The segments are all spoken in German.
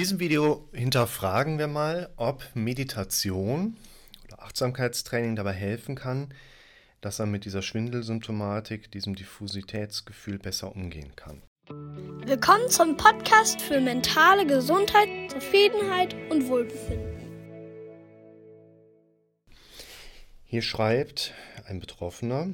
diesem Video hinterfragen wir mal, ob Meditation oder Achtsamkeitstraining dabei helfen kann, dass er mit dieser Schwindelsymptomatik, diesem Diffusitätsgefühl besser umgehen kann. Willkommen zum Podcast für mentale Gesundheit, Zufriedenheit und Wohlbefinden. Hier schreibt ein Betroffener,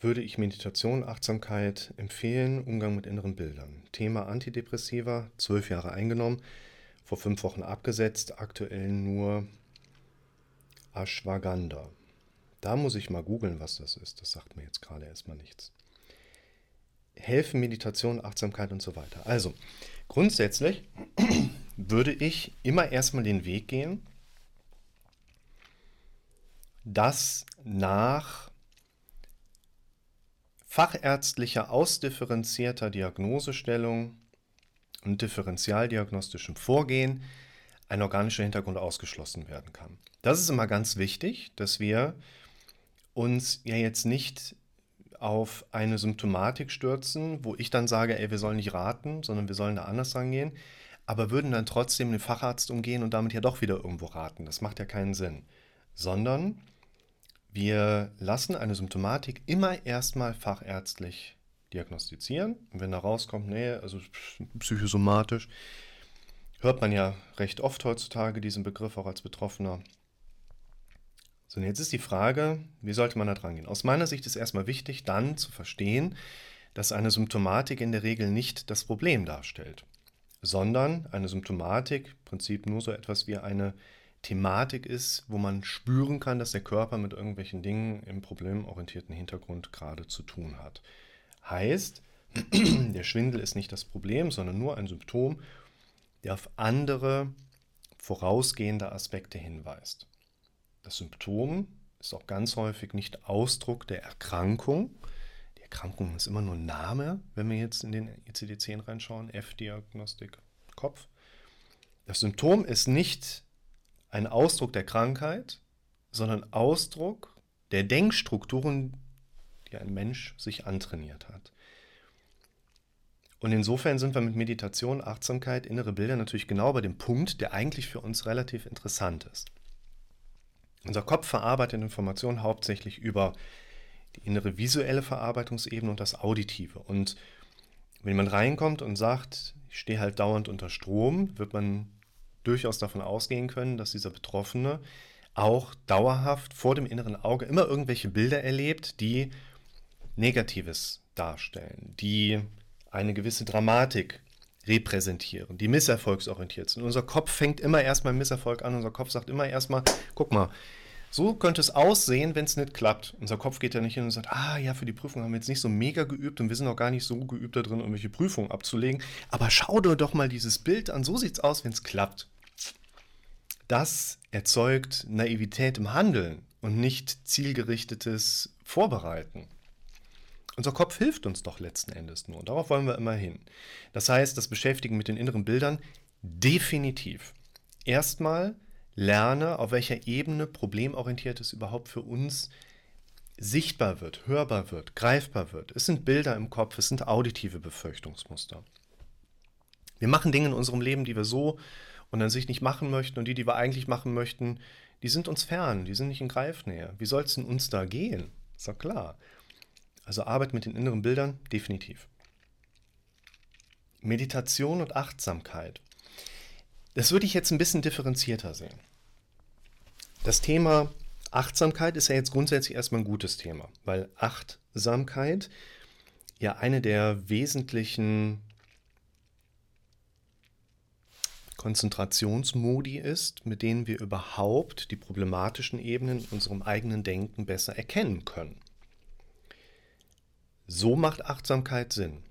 würde ich Meditation, Achtsamkeit empfehlen, Umgang mit inneren Bildern. Thema Antidepressiva, zwölf Jahre eingenommen, vor fünf Wochen abgesetzt, aktuell nur Ashwagandha. Da muss ich mal googeln, was das ist. Das sagt mir jetzt gerade erstmal nichts. Helfen Meditation, Achtsamkeit und so weiter. Also, grundsätzlich würde ich immer erstmal den Weg gehen, dass nach fachärztlicher ausdifferenzierter Diagnosestellung und differentialdiagnostischem Vorgehen ein organischer Hintergrund ausgeschlossen werden kann. Das ist immer ganz wichtig, dass wir uns ja jetzt nicht auf eine Symptomatik stürzen, wo ich dann sage, ey, wir sollen nicht raten, sondern wir sollen da anders rangehen, aber würden dann trotzdem den Facharzt umgehen und damit ja doch wieder irgendwo raten. Das macht ja keinen Sinn. Sondern wir lassen eine Symptomatik immer erstmal fachärztlich diagnostizieren. Und wenn da rauskommt, nee, also psychosomatisch, hört man ja recht oft heutzutage diesen Begriff auch als Betroffener. So, und jetzt ist die Frage, wie sollte man da dran gehen? Aus meiner Sicht ist erstmal wichtig, dann zu verstehen, dass eine Symptomatik in der Regel nicht das Problem darstellt, sondern eine Symptomatik im Prinzip nur so etwas wie eine Thematik ist, wo man spüren kann, dass der Körper mit irgendwelchen Dingen im problemorientierten Hintergrund gerade zu tun hat. Heißt, der Schwindel ist nicht das Problem, sondern nur ein Symptom, der auf andere vorausgehende Aspekte hinweist. Das Symptom ist auch ganz häufig nicht Ausdruck der Erkrankung. Die Erkrankung ist immer nur Name, wenn wir jetzt in den ICD-10 reinschauen, F-Diagnostik, Kopf. Das Symptom ist nicht ein Ausdruck der Krankheit, sondern Ausdruck der Denkstrukturen, die ein Mensch sich antrainiert hat. Und insofern sind wir mit Meditation, Achtsamkeit, innere Bilder natürlich genau bei dem Punkt, der eigentlich für uns relativ interessant ist. Unser Kopf verarbeitet Informationen hauptsächlich über die innere visuelle Verarbeitungsebene und das Auditive. Und wenn man reinkommt und sagt, ich stehe halt dauernd unter Strom, wird man durchaus davon ausgehen können, dass dieser Betroffene auch dauerhaft vor dem inneren Auge immer irgendwelche Bilder erlebt, die Negatives darstellen, die eine gewisse Dramatik repräsentieren, die misserfolgsorientiert sind. Unser Kopf fängt immer erstmal Misserfolg an, unser Kopf sagt immer erstmal, guck mal, so könnte es aussehen, wenn es nicht klappt. Unser Kopf geht ja nicht hin und sagt, ah ja, für die Prüfung haben wir jetzt nicht so mega geübt und wir sind auch gar nicht so geübt da drin, irgendwelche Prüfungen abzulegen. Aber schau dir doch mal dieses Bild an, so sieht es aus, wenn es klappt. Das erzeugt Naivität im Handeln und nicht zielgerichtetes Vorbereiten. Unser Kopf hilft uns doch letzten Endes nur. Darauf wollen wir immer hin. Das heißt, das Beschäftigen mit den inneren Bildern definitiv. Erstmal lerne, auf welcher Ebene problemorientiertes überhaupt für uns sichtbar wird, hörbar wird, greifbar wird. Es sind Bilder im Kopf, es sind auditive Befürchtungsmuster. Wir machen Dinge in unserem Leben, die wir so und an sich nicht machen möchten und die, die wir eigentlich machen möchten, die sind uns fern, die sind nicht in Greifnähe. Wie soll es denn uns da gehen? Ist doch klar. Also Arbeit mit den inneren Bildern, definitiv. Meditation und Achtsamkeit. Das würde ich jetzt ein bisschen differenzierter sehen. Das Thema Achtsamkeit ist ja jetzt grundsätzlich erstmal ein gutes Thema, weil Achtsamkeit ja eine der wesentlichen Konzentrationsmodi ist, mit denen wir überhaupt die problematischen Ebenen in unserem eigenen Denken besser erkennen können. So macht Achtsamkeit Sinn.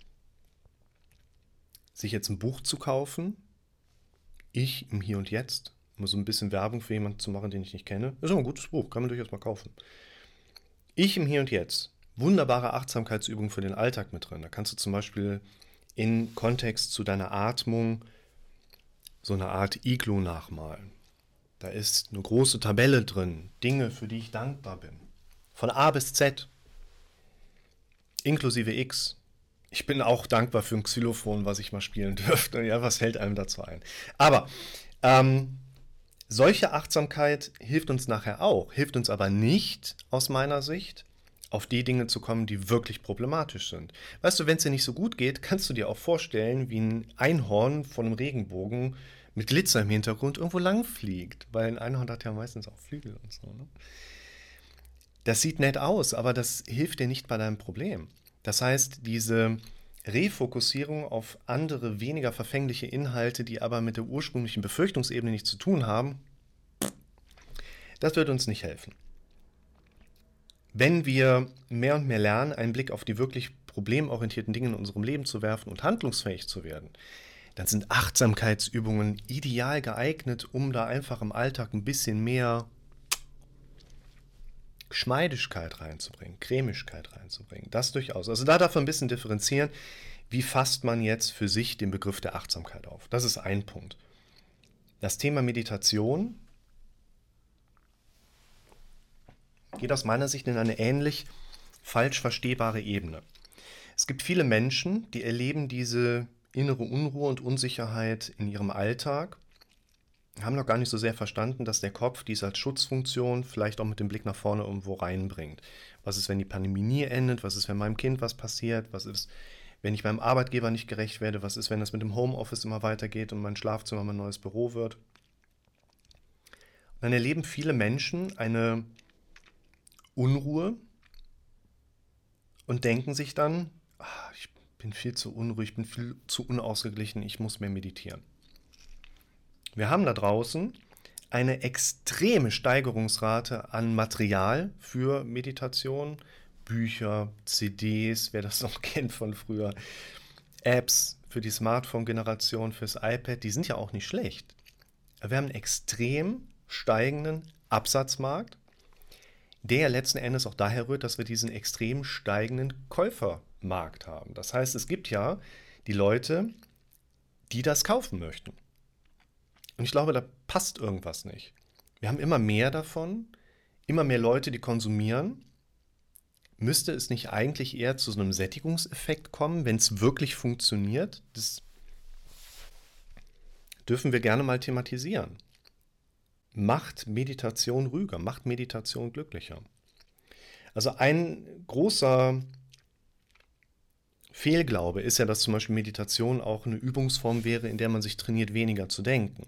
Sich jetzt ein Buch zu kaufen, ich im Hier und Jetzt, um so ein bisschen Werbung für jemanden zu machen, den ich nicht kenne. ist auch ein gutes Buch, kann man durchaus mal kaufen. Ich im Hier und Jetzt. Wunderbare Achtsamkeitsübungen für den Alltag mit drin. Da kannst du zum Beispiel in Kontext zu deiner Atmung so eine Art Iglu nachmalen. Da ist eine große Tabelle drin, Dinge, für die ich dankbar bin. Von A bis Z. Inklusive X. Ich bin auch dankbar für ein Xylophon, was ich mal spielen dürfte. Ja, was fällt einem dazu ein? Aber ähm, solche Achtsamkeit hilft uns nachher auch, hilft uns aber nicht aus meiner Sicht, auf die Dinge zu kommen, die wirklich problematisch sind. Weißt du, wenn es dir nicht so gut geht, kannst du dir auch vorstellen, wie ein Einhorn von einem Regenbogen mit Glitzer im Hintergrund irgendwo lang fliegt, weil ein Einhorn hat ja meistens auch Flügel und so. Ne? Das sieht nett aus, aber das hilft dir nicht bei deinem Problem. Das heißt, diese Refokussierung auf andere, weniger verfängliche Inhalte, die aber mit der ursprünglichen Befürchtungsebene nichts zu tun haben, das wird uns nicht helfen. Wenn wir mehr und mehr lernen, einen Blick auf die wirklich problemorientierten Dinge in unserem Leben zu werfen und handlungsfähig zu werden, dann sind Achtsamkeitsübungen ideal geeignet, um da einfach im Alltag ein bisschen mehr Geschmeidigkeit reinzubringen, Cremigkeit reinzubringen. Das durchaus. Also da darf man ein bisschen differenzieren. Wie fasst man jetzt für sich den Begriff der Achtsamkeit auf? Das ist ein Punkt. Das Thema Meditation geht aus meiner Sicht in eine ähnlich falsch verstehbare Ebene. Es gibt viele Menschen, die erleben diese innere Unruhe und Unsicherheit in ihrem Alltag, haben noch gar nicht so sehr verstanden, dass der Kopf dies als Schutzfunktion vielleicht auch mit dem Blick nach vorne irgendwo reinbringt. Was ist, wenn die Pandemie endet? Was ist, wenn meinem Kind was passiert? Was ist, wenn ich meinem Arbeitgeber nicht gerecht werde? Was ist, wenn das mit dem Homeoffice immer weitergeht und mein Schlafzimmer mein neues Büro wird? Und dann erleben viele Menschen eine Unruhe und denken sich dann, ach, ich bin viel zu unruhig, ich bin viel zu unausgeglichen, ich muss mehr meditieren. Wir haben da draußen eine extreme Steigerungsrate an Material für Meditation, Bücher, CDs, wer das noch kennt von früher, Apps für die Smartphone-Generation, fürs iPad, die sind ja auch nicht schlecht. Wir haben einen extrem steigenden Absatzmarkt der letzten Endes auch daher rührt, dass wir diesen extrem steigenden Käufermarkt haben. Das heißt, es gibt ja die Leute, die das kaufen möchten. Und ich glaube, da passt irgendwas nicht. Wir haben immer mehr davon, immer mehr Leute, die konsumieren. Müsste es nicht eigentlich eher zu so einem Sättigungseffekt kommen, wenn es wirklich funktioniert? Das dürfen wir gerne mal thematisieren macht Meditation ruhiger, macht Meditation glücklicher. Also ein großer Fehlglaube ist ja, dass zum Beispiel Meditation auch eine Übungsform wäre, in der man sich trainiert, weniger zu denken.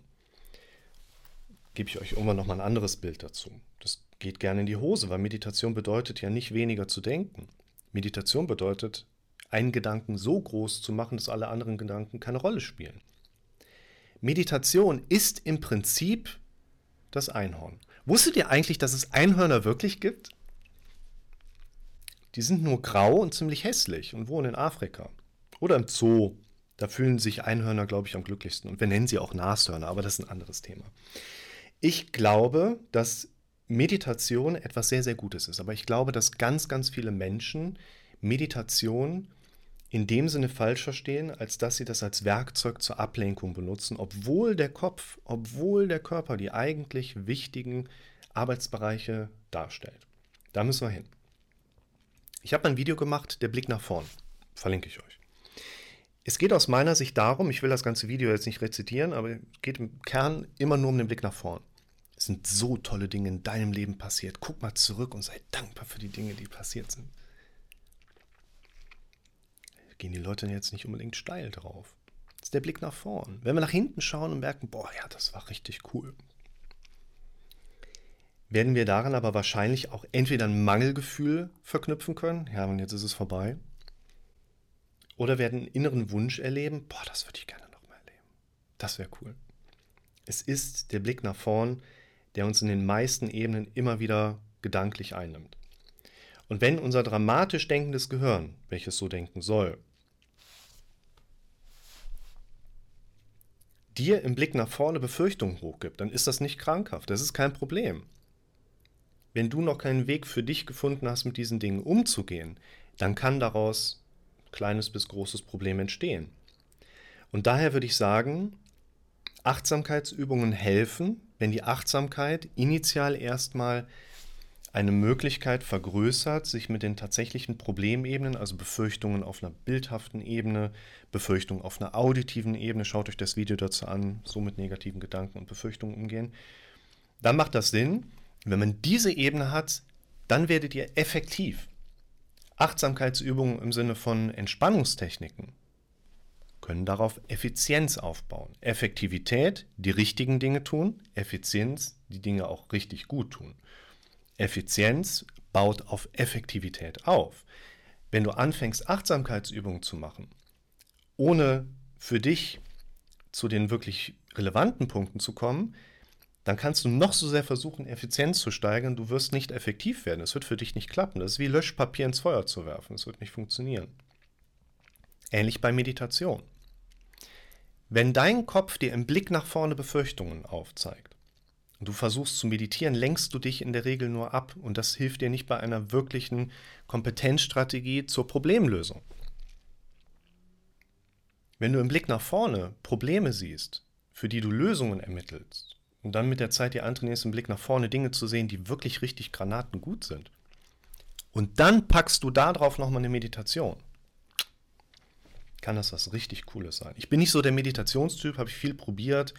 Gebe ich euch irgendwann nochmal ein anderes Bild dazu. Das geht gerne in die Hose, weil Meditation bedeutet ja nicht weniger zu denken. Meditation bedeutet, einen Gedanken so groß zu machen, dass alle anderen Gedanken keine Rolle spielen. Meditation ist im Prinzip das Einhorn. Wusstet ihr eigentlich, dass es Einhörner wirklich gibt? Die sind nur grau und ziemlich hässlich und wohnen in Afrika. Oder im Zoo. Da fühlen sich Einhörner, glaube ich, am glücklichsten. Und wir nennen sie auch Nashörner, aber das ist ein anderes Thema. Ich glaube, dass Meditation etwas sehr, sehr Gutes ist. Aber ich glaube, dass ganz, ganz viele Menschen Meditation in dem Sinne falsch verstehen, als dass sie das als Werkzeug zur Ablenkung benutzen, obwohl der Kopf, obwohl der Körper die eigentlich wichtigen Arbeitsbereiche darstellt. Da müssen wir hin. Ich habe ein Video gemacht, der Blick nach vorn. Verlinke ich euch. Es geht aus meiner Sicht darum, ich will das ganze Video jetzt nicht rezitieren, aber es geht im Kern immer nur um den Blick nach vorn. Es sind so tolle Dinge in deinem Leben passiert. Guck mal zurück und sei dankbar für die Dinge, die passiert sind gehen die Leute jetzt nicht unbedingt steil drauf. Das ist der Blick nach vorn. Wenn wir nach hinten schauen und merken, boah, ja, das war richtig cool, werden wir daran aber wahrscheinlich auch entweder ein Mangelgefühl verknüpfen können, ja, und jetzt ist es vorbei, oder werden einen inneren Wunsch erleben, boah, das würde ich gerne nochmal erleben. Das wäre cool. Es ist der Blick nach vorn, der uns in den meisten Ebenen immer wieder gedanklich einnimmt. Und wenn unser dramatisch denkendes Gehirn, welches so denken soll, dir im Blick nach vorne Befürchtungen hochgibt, dann ist das nicht krankhaft. Das ist kein Problem. Wenn du noch keinen Weg für dich gefunden hast, mit diesen Dingen umzugehen, dann kann daraus kleines bis großes Problem entstehen. Und daher würde ich sagen, Achtsamkeitsübungen helfen, wenn die Achtsamkeit initial erstmal eine Möglichkeit vergrößert, sich mit den tatsächlichen Problemebenen, also Befürchtungen auf einer bildhaften Ebene, Befürchtungen auf einer auditiven Ebene, schaut euch das Video dazu an, so mit negativen Gedanken und Befürchtungen umgehen, dann macht das Sinn. Wenn man diese Ebene hat, dann werdet ihr effektiv. Achtsamkeitsübungen im Sinne von Entspannungstechniken können darauf Effizienz aufbauen. Effektivität, die richtigen Dinge tun, Effizienz, die Dinge auch richtig gut tun. Effizienz baut auf Effektivität auf. Wenn du anfängst, Achtsamkeitsübungen zu machen, ohne für dich zu den wirklich relevanten Punkten zu kommen, dann kannst du noch so sehr versuchen, Effizienz zu steigern. Du wirst nicht effektiv werden. Es wird für dich nicht klappen. Das ist wie Löschpapier ins Feuer zu werfen. Es wird nicht funktionieren. Ähnlich bei Meditation. Wenn dein Kopf dir im Blick nach vorne Befürchtungen aufzeigt, und du versuchst zu meditieren, lenkst du dich in der Regel nur ab und das hilft dir nicht bei einer wirklichen Kompetenzstrategie zur Problemlösung. Wenn du im Blick nach vorne Probleme siehst, für die du Lösungen ermittelst und dann mit der Zeit dir antrainierst, im Blick nach vorne Dinge zu sehen, die wirklich richtig granatengut sind, und dann packst du darauf nochmal eine Meditation, kann das was richtig Cooles sein. Ich bin nicht so der Meditationstyp, habe ich viel probiert,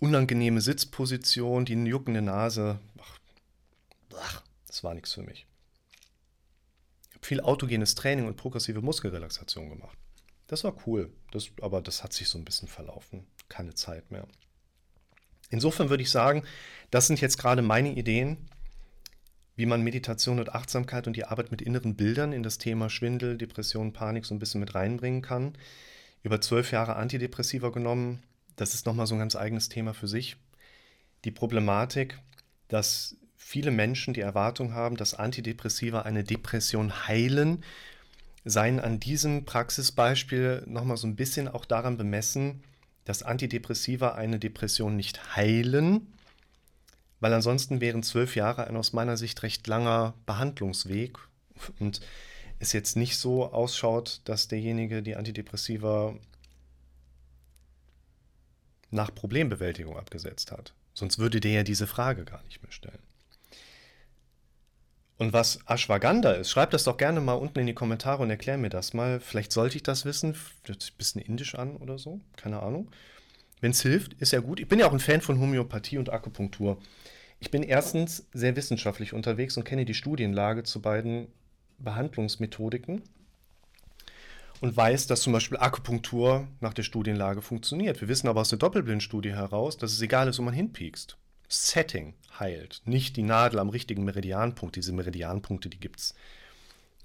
unangenehme Sitzposition, die juckende Nase. Ach, das war nichts für mich. Ich habe viel autogenes Training und progressive Muskelrelaxation gemacht. Das war cool, das, aber das hat sich so ein bisschen verlaufen. Keine Zeit mehr. Insofern würde ich sagen, das sind jetzt gerade meine Ideen, wie man Meditation und Achtsamkeit und die Arbeit mit inneren Bildern in das Thema Schwindel, Depression, Panik so ein bisschen mit reinbringen kann. Über zwölf Jahre Antidepressiva genommen, das ist nochmal so ein ganz eigenes Thema für sich. Die Problematik, dass viele Menschen die Erwartung haben, dass Antidepressiva eine Depression heilen, seien an diesem Praxisbeispiel nochmal so ein bisschen auch daran bemessen, dass Antidepressiva eine Depression nicht heilen, weil ansonsten wären zwölf Jahre ein aus meiner Sicht recht langer Behandlungsweg und es jetzt nicht so ausschaut, dass derjenige die Antidepressiva nach Problembewältigung abgesetzt hat. Sonst würde der ja diese Frage gar nicht mehr stellen. Und was Ashwagandha ist, schreibt das doch gerne mal unten in die Kommentare und erklär mir das mal. Vielleicht sollte ich das wissen. Hört sich ein bisschen indisch an oder so. Keine Ahnung. Wenn es hilft, ist ja gut. Ich bin ja auch ein Fan von Homöopathie und Akupunktur. Ich bin erstens sehr wissenschaftlich unterwegs und kenne die Studienlage zu beiden Behandlungsmethodiken und weiß, dass zum Beispiel Akupunktur nach der Studienlage funktioniert. Wir wissen aber aus der Doppelblindstudie heraus, dass es egal ist, wo man hinpiekst. Setting heilt, nicht die Nadel am richtigen Meridianpunkt. Diese Meridianpunkte, die gibt es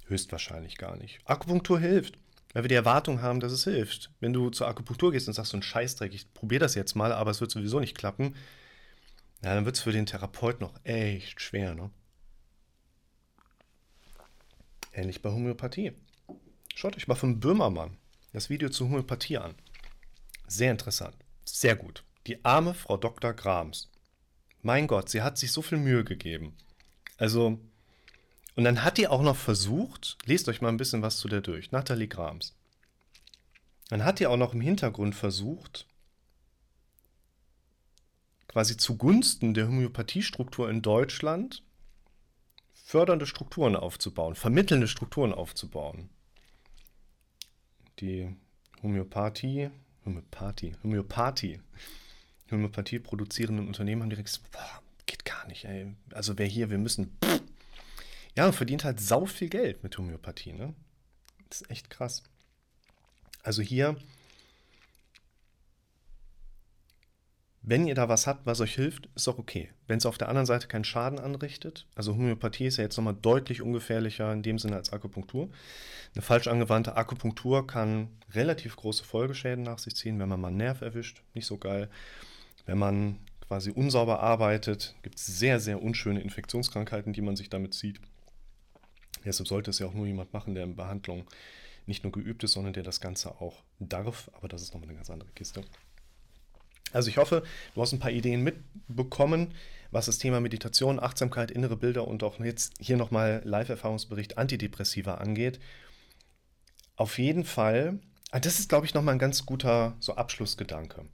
höchstwahrscheinlich gar nicht. Akupunktur hilft, weil wir die Erwartung haben, dass es hilft. Wenn du zur Akupunktur gehst und sagst, so ein Scheißdreck, ich probiere das jetzt mal, aber es wird sowieso nicht klappen, ja, dann wird es für den Therapeut noch echt schwer, ne? Ähnlich bei Homöopathie. Schaut euch mal von Böhmermann das Video zur Homöopathie an. Sehr interessant. Sehr gut. Die arme Frau Dr. Grams. Mein Gott, sie hat sich so viel Mühe gegeben. Also, und dann hat die auch noch versucht, lest euch mal ein bisschen was zu der durch, Nathalie Grams. Dann hat die auch noch im Hintergrund versucht, quasi zugunsten der Homöopathiestruktur in Deutschland fördernde Strukturen aufzubauen, vermittelnde Strukturen aufzubauen die Homöopathie, Homöopathie, Homöopathie, Homöopathie produzierenden Unternehmen haben direkt gesagt, boah, geht gar nicht, ey. Also wer hier, wir müssen, pff. ja, verdient halt sau viel Geld mit Homöopathie, ne? Das ist echt krass. Also hier Wenn ihr da was habt, was euch hilft, ist auch okay. Wenn es auf der anderen Seite keinen Schaden anrichtet, also Homöopathie ist ja jetzt nochmal deutlich ungefährlicher in dem Sinne als Akupunktur. Eine falsch angewandte Akupunktur kann relativ große Folgeschäden nach sich ziehen, wenn man mal einen Nerv erwischt, nicht so geil. Wenn man quasi unsauber arbeitet, gibt es sehr, sehr unschöne Infektionskrankheiten, die man sich damit zieht. Deshalb sollte es ja auch nur jemand machen, der in Behandlung nicht nur geübt ist, sondern der das Ganze auch darf. Aber das ist nochmal eine ganz andere Kiste. Also ich hoffe, du hast ein paar Ideen mitbekommen, was das Thema Meditation, Achtsamkeit, innere Bilder und auch jetzt hier nochmal Live-Erfahrungsbericht Antidepressiva angeht. Auf jeden Fall, ah, das ist, glaube ich, nochmal ein ganz guter so Abschlussgedanke.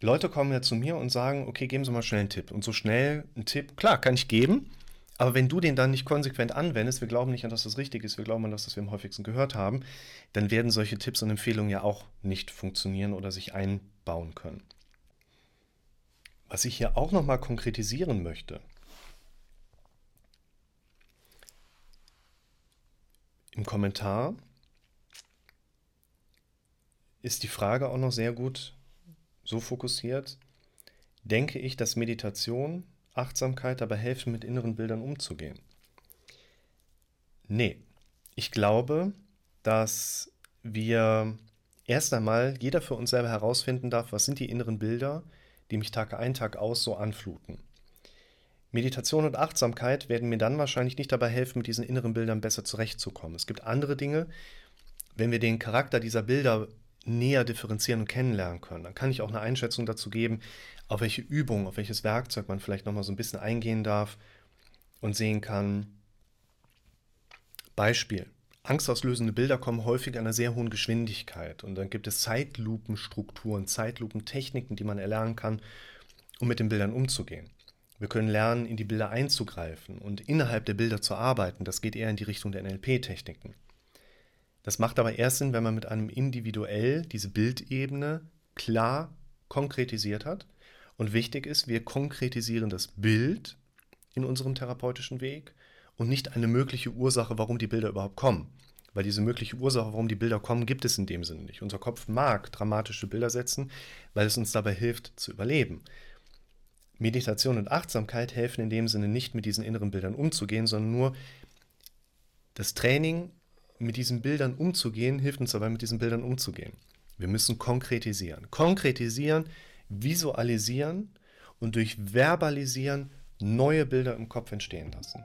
Leute kommen ja zu mir und sagen, okay, geben Sie mal schnell einen Tipp. Und so schnell einen Tipp, klar, kann ich geben, Aber wenn du den dann nicht konsequent anwendest, wir glauben nicht an, dass das richtig ist, wir glauben an das, was wir am häufigsten gehört haben, dann werden solche Tipps und Empfehlungen ja auch nicht funktionieren oder sich einbauen können. Was ich hier auch nochmal konkretisieren möchte, im Kommentar ist die Frage auch noch sehr gut so fokussiert, denke ich, dass Meditation, Achtsamkeit dabei helfen, mit inneren Bildern umzugehen? Nee, ich glaube, dass wir erst einmal jeder für uns selber herausfinden darf, was sind die inneren Bilder, die mich Tag ein, Tag aus so anfluten. Meditation und Achtsamkeit werden mir dann wahrscheinlich nicht dabei helfen, mit diesen inneren Bildern besser zurechtzukommen. Es gibt andere Dinge, wenn wir den Charakter dieser Bilder näher differenzieren und kennenlernen können. Dann kann ich auch eine Einschätzung dazu geben, auf welche Übung, auf welches Werkzeug man vielleicht nochmal so ein bisschen eingehen darf und sehen kann. Beispiel. Angstauslösende Bilder kommen häufig an einer sehr hohen Geschwindigkeit und dann gibt es Zeitlupenstrukturen, Zeitlupentechniken, die man erlernen kann, um mit den Bildern umzugehen. Wir können lernen, in die Bilder einzugreifen und innerhalb der Bilder zu arbeiten. Das geht eher in die Richtung der NLP-Techniken. Das macht aber erst Sinn, wenn man mit einem individuell diese Bildebene klar konkretisiert hat. Und wichtig ist, wir konkretisieren das Bild in unserem therapeutischen Weg und nicht eine mögliche Ursache, warum die Bilder überhaupt kommen. Weil diese mögliche Ursache, warum die Bilder kommen, gibt es in dem Sinne nicht. Unser Kopf mag dramatische Bilder setzen, weil es uns dabei hilft zu überleben. Meditation und Achtsamkeit helfen in dem Sinne nicht mit diesen inneren Bildern umzugehen, sondern nur das Training mit diesen Bildern umzugehen, hilft uns dabei, mit diesen Bildern umzugehen. Wir müssen konkretisieren. Konkretisieren, visualisieren und durch Verbalisieren neue Bilder im Kopf entstehen lassen.